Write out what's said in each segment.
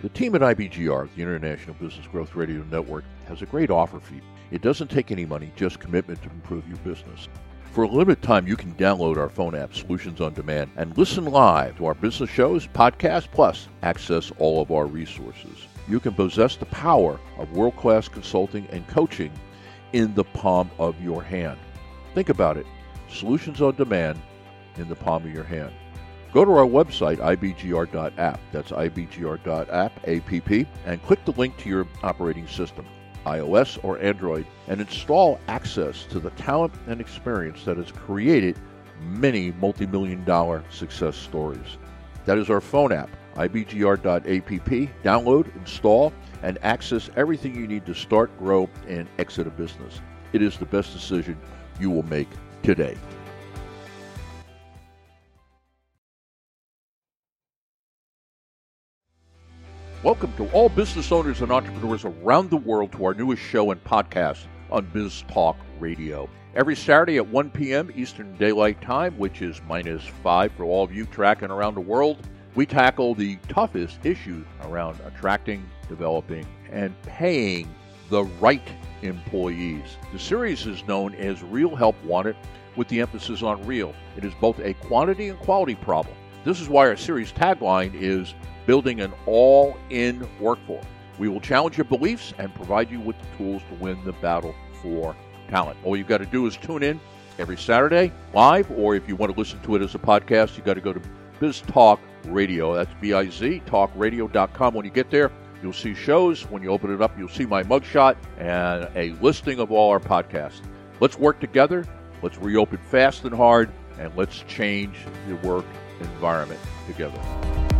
The team at IBGR, the International Business Growth Radio Network, has a great offer for you. It doesn't take any money, just commitment to improve your business. For a limited time, you can download our phone app, Solutions on Demand, and listen live to our business shows, podcasts, plus access all of our resources. You can possess the power of world class consulting and coaching in the palm of your hand. Think about it Solutions on Demand in the palm of your hand. Go to our website, ibgr.app, that's ibgr.app, app, and click the link to your operating system, iOS or Android, and install access to the talent and experience that has created many multi million dollar success stories. That is our phone app, ibgr.app. Download, install, and access everything you need to start, grow, and exit a business. It is the best decision you will make today. Welcome to all business owners and entrepreneurs around the world to our newest show and podcast on Biz Talk Radio. Every Saturday at 1 p.m. Eastern Daylight Time, which is minus 5 for all of you tracking around the world, we tackle the toughest issues around attracting, developing, and paying the right employees. The series is known as Real Help Wanted with the emphasis on real. It is both a quantity and quality problem. This is why our series tagline is building an all in workforce. We will challenge your beliefs and provide you with the tools to win the battle for talent. All you've got to do is tune in every Saturday live, or if you want to listen to it as a podcast, you've got to go to Biz Talk Radio. That's B I Z, talkradio.com. When you get there, you'll see shows. When you open it up, you'll see my mugshot and a listing of all our podcasts. Let's work together. Let's reopen fast and hard, and let's change the work environment together.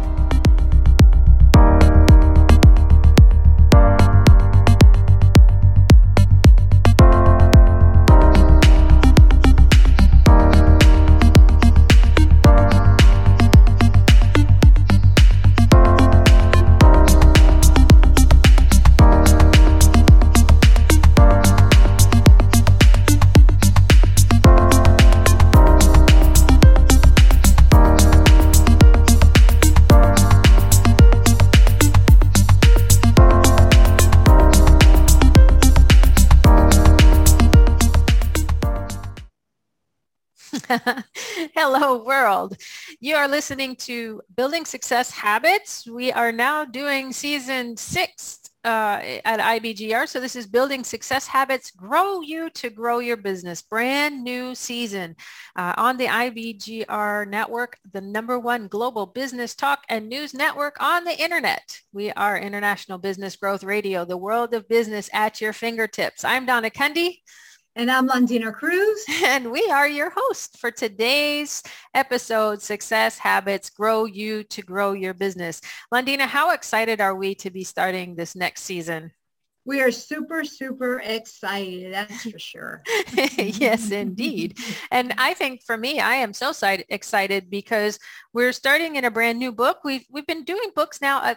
World. You are listening to Building Success Habits. We are now doing season six uh, at IBGR. So this is Building Success Habits, Grow You to Grow Your Business. Brand new season uh, on the IBGR network, the number one global business talk and news network on the internet. We are International Business Growth Radio, the world of business at your fingertips. I'm Donna Kunde. And I'm Londina Cruz. And we are your host for today's episode, Success Habits Grow You to Grow Your Business. Londina, how excited are we to be starting this next season? We are super, super excited. That's for sure. yes, indeed. And I think for me, I am so excited because we're starting in a brand new book. We've, we've been doing books now. Uh,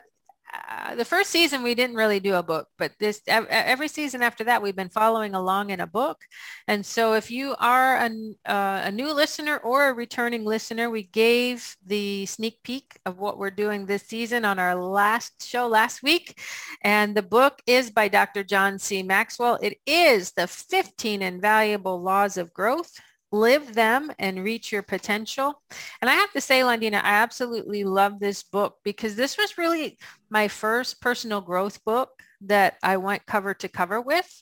Uh, the first season we didn't really do a book, but this every season after that we've been following along in a book. And so if you are a, uh, a new listener or a returning listener, we gave the sneak peek of what we're doing this season on our last show last week. And the book is by Dr. John C. Maxwell. It is the 15 invaluable laws of growth live them and reach your potential. And I have to say, Londina, I absolutely love this book because this was really my first personal growth book that I went cover to cover with.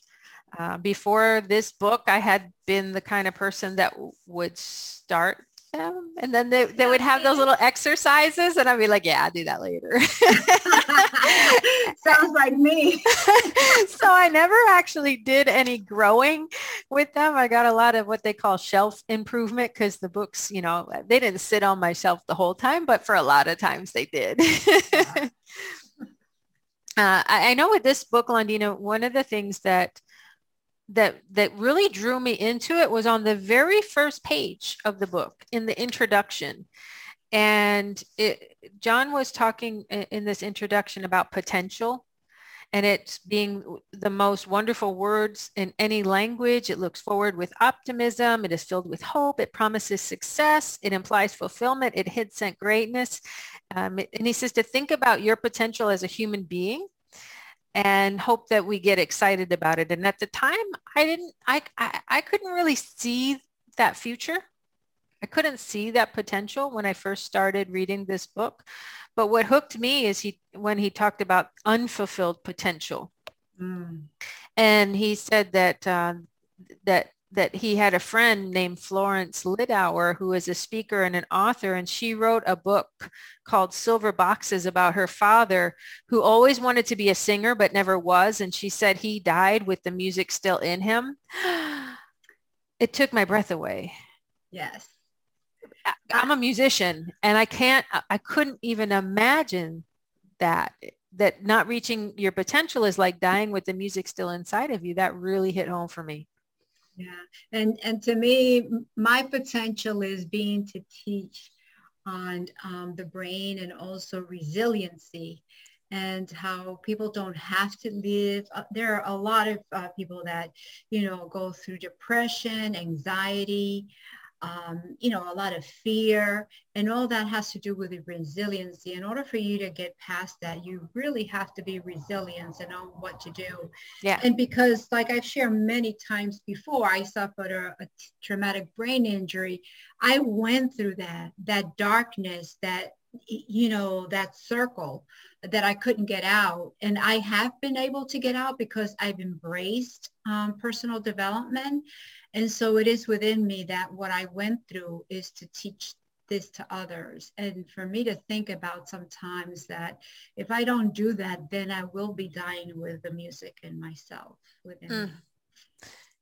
Uh, before this book, I had been the kind of person that w- would start them and then they, they would have those little exercises and I'd be like, yeah, I'll do that later. Sounds like me. so I never actually did any growing with them. I got a lot of what they call shelf improvement because the books, you know, they didn't sit on my shelf the whole time, but for a lot of times they did. Uh, I, I know with this book, Londina, one of the things that that that really drew me into it was on the very first page of the book in the introduction and it, john was talking in this introduction about potential and it's being the most wonderful words in any language. It looks forward with optimism. It is filled with hope. It promises success. It implies fulfillment. It hints at greatness. Um, and he says to think about your potential as a human being and hope that we get excited about it. And at the time, I didn't, I, I, I couldn't really see that future. I couldn't see that potential when I first started reading this book. But what hooked me is he when he talked about unfulfilled potential. Mm. And he said that uh, that that he had a friend named Florence Littauer who is a speaker and an author and she wrote a book called Silver Boxes about her father who always wanted to be a singer but never was and she said he died with the music still in him. It took my breath away. Yes. I'm a musician and I can't, I couldn't even imagine that, that not reaching your potential is like dying with the music still inside of you. That really hit home for me. Yeah. And, and to me, my potential is being to teach on um, the brain and also resiliency and how people don't have to live. Uh, there are a lot of uh, people that, you know, go through depression, anxiety, um, you know, a lot of fear, and all that has to do with the resiliency. In order for you to get past that, you really have to be resilient and know what to do. Yeah. And because, like I've shared many times before, I suffered a, a traumatic brain injury. I went through that, that darkness, that you know, that circle that I couldn't get out. And I have been able to get out because I've embraced um, personal development. And so it is within me that what I went through is to teach this to others. And for me to think about sometimes that if I don't do that, then I will be dying with the music in myself within mm. me.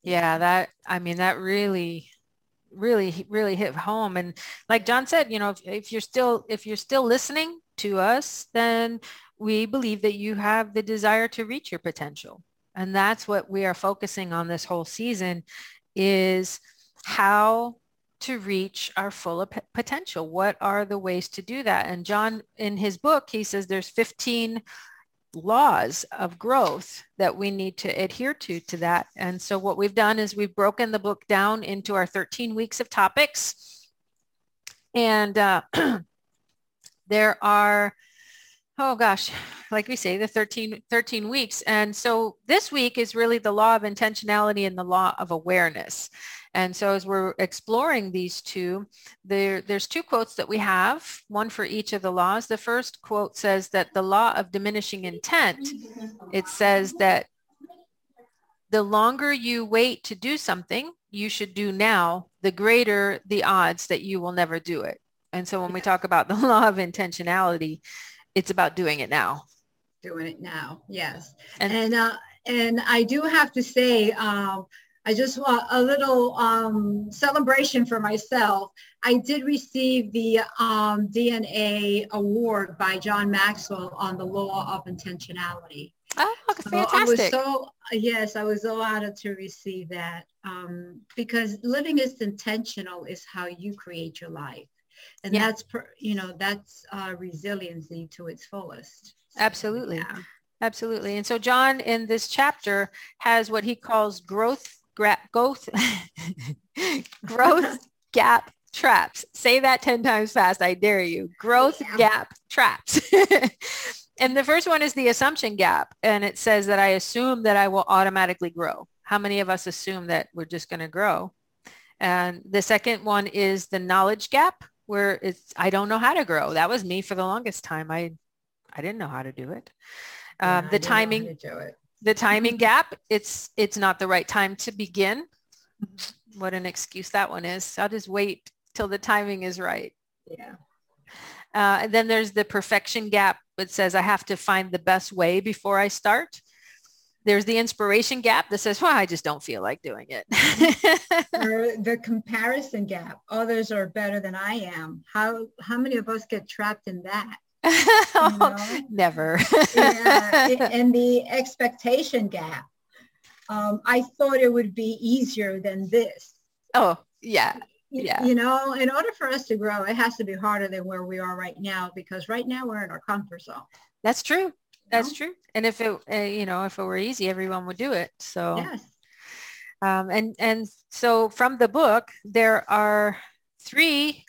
Yeah, that, I mean, that really, really, really hit home. And like John said, you know, if, if you're still, if you're still listening to us, then we believe that you have the desire to reach your potential. And that's what we are focusing on this whole season is how to reach our full potential. What are the ways to do that? And John, in his book, he says there's 15 laws of growth that we need to adhere to to that. And so what we've done is we've broken the book down into our 13 weeks of topics. And uh, there are oh gosh, like we say, the 13, 13 weeks. And so this week is really the law of intentionality and the law of awareness. And so as we're exploring these two, there, there's two quotes that we have, one for each of the laws. The first quote says that the law of diminishing intent, it says that the longer you wait to do something, you should do now, the greater the odds that you will never do it. And so when we talk about the law of intentionality, it's about doing it now. Doing it now, yes. And and, uh, and I do have to say, um, I just want a little um, celebration for myself. I did receive the um, DNA award by John Maxwell on the law of intentionality. Oh, fantastic. So I was so, yes, I was so honored to receive that um, because living is intentional is how you create your life and yeah. that's you know that's uh, resiliency to its fullest. Absolutely. yeah. absolutely. And so john in this chapter has what he calls growth gra- growth growth gap traps. Say that 10 times fast i dare you. Growth yeah. gap traps. And the first one is the assumption gap. And it says that i assume that i will automatically grow. How many of us assume that we're just going to grow? And the second one is the knowledge gap where it's I don't know how to grow. That was me for the longest time. I I didn't know how to do it. Um, the timing it. the timing gap. It's it's not the right time to begin. What an excuse that one is. I'll just wait till the timing is right. Yeah. Uh, and then there's the perfection gap. It says I have to find the best way before I start. There's the inspiration gap that says, well, I just don't feel like doing it. or the comparison gap. Others are better than I am. How, how many of us get trapped in that? You know? Never. yeah, and the expectation gap. Um, I thought it would be easier than this. Oh, yeah. Yeah. You know, in order for us to grow, it has to be harder than where we are right now because right now we're in our comfort zone. That's true. That's true. And if it, uh, you know, if it were easy, everyone would do it. So, yes. um, and, and so from the book, there are three,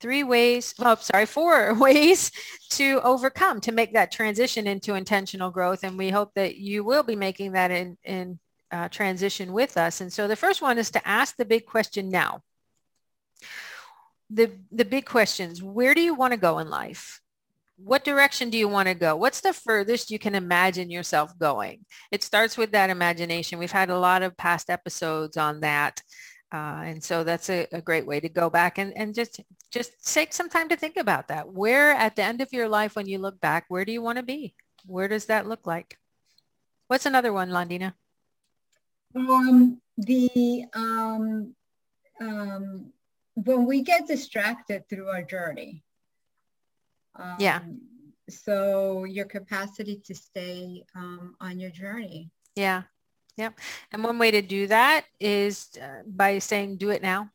three ways, well, sorry, four ways to overcome, to make that transition into intentional growth. And we hope that you will be making that in, in uh, transition with us. And so the first one is to ask the big question now. The, the big questions, where do you want to go in life? What direction do you want to go? What's the furthest you can imagine yourself going? It starts with that imagination. We've had a lot of past episodes on that. Uh, and so that's a, a, great way to go back and, and just just take some time to think about that. Where at the end of your life, when you look back, where do you want to be? Where does that look like? What's another one, Londina? Um, the um, um, when we get distracted through our journey, um, yeah. So your capacity to stay um, on your journey. Yeah. Yep. And one way to do that is uh, by saying, do it now.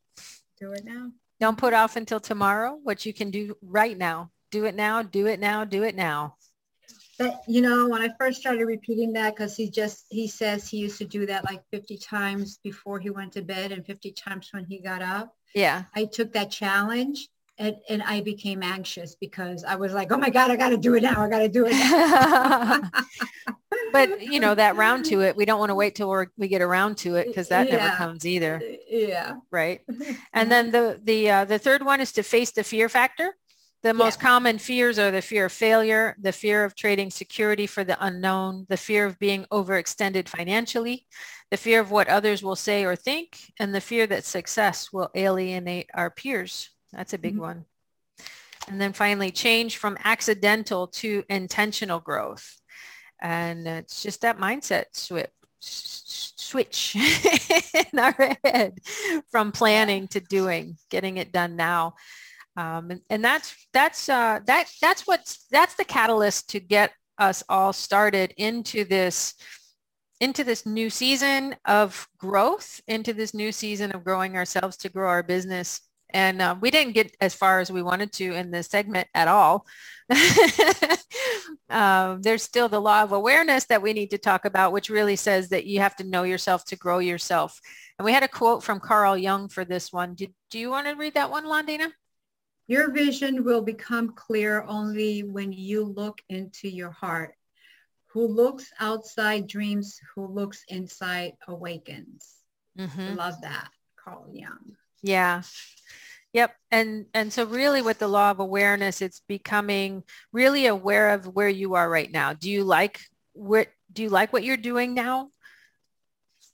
Do it now. Don't put off until tomorrow what you can do right now. Do it now, do it now, do it now. But, you know, when I first started repeating that, because he just, he says he used to do that like 50 times before he went to bed and 50 times when he got up. Yeah. I took that challenge and, and I became anxious because I was like, oh my God, I got to do it now. I got to do it but you know, that round to it, we don't want to wait till we get around to it because that yeah. never comes either. Yeah. Right. And then the, the, uh, the third one is to face the fear factor. The most yeah. common fears are the fear of failure, the fear of trading security for the unknown, the fear of being overextended financially, the fear of what others will say or think, and the fear that success will alienate our peers. That's a big mm-hmm. one. And then finally, change from accidental to intentional growth. And it's just that mindset switch switch in our head from planning to doing, getting it done now. Um, and, and, that's that's uh, that that's what's that's the catalyst to get us all started into this into this new season of growth, into this new season of growing ourselves to grow our business and uh, we didn't get as far as we wanted to in this segment at all. um, there's still the law of awareness that we need to talk about, which really says that you have to know yourself to grow yourself. And we had a quote from Carl Jung for this one. Did, do you want to read that one, Londina? Your vision will become clear only when you look into your heart. Who looks outside dreams, who looks inside awakens. Mm-hmm. Love that, Carl Jung. Yeah. Yep. And and so really with the law of awareness, it's becoming really aware of where you are right now. Do you like what do you like what you're doing now?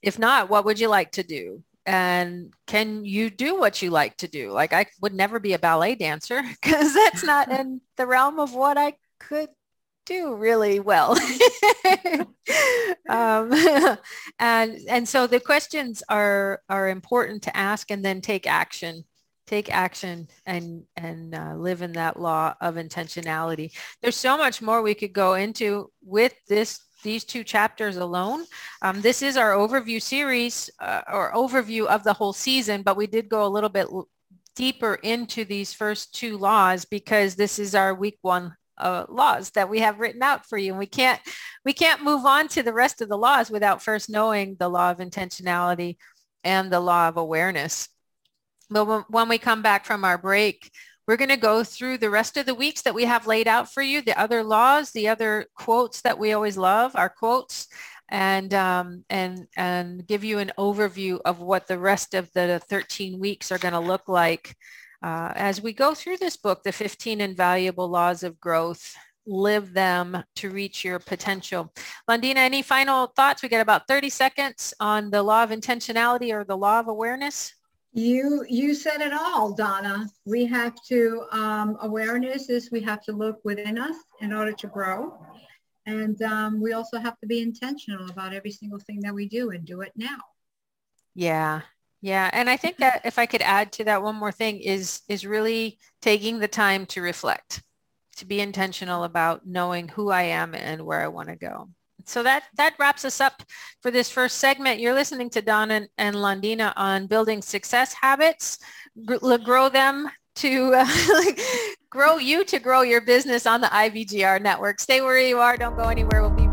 If not, what would you like to do? And can you do what you like to do? Like I would never be a ballet dancer because that's not in the realm of what I could do really well. um, and and so the questions are are important to ask and then take action take action and and uh, live in that law of intentionality there's so much more we could go into with this these two chapters alone um, this is our overview series uh, or overview of the whole season but we did go a little bit deeper into these first two laws because this is our week one uh, laws that we have written out for you and we can't we can't move on to the rest of the laws without first knowing the law of intentionality and the law of awareness. But when we come back from our break, we're going to go through the rest of the weeks that we have laid out for you, the other laws, the other quotes that we always love, our quotes, and um, and and give you an overview of what the rest of the 13 weeks are going to look like uh, as we go through this book, the 15 invaluable laws of growth. Live them to reach your potential. Londina, any final thoughts? We got about 30 seconds on the law of intentionality or the law of awareness. You you said it all, Donna. We have to um, awareness is we have to look within us in order to grow, and um, we also have to be intentional about every single thing that we do and do it now. Yeah, yeah, and I think that if I could add to that one more thing is is really taking the time to reflect, to be intentional about knowing who I am and where I want to go so that that wraps us up for this first segment. You're listening to Don and, and Londina on building success habits, grow them to uh, grow you to grow your business on the IBGR network. Stay where you are. Don't go anywhere. We'll be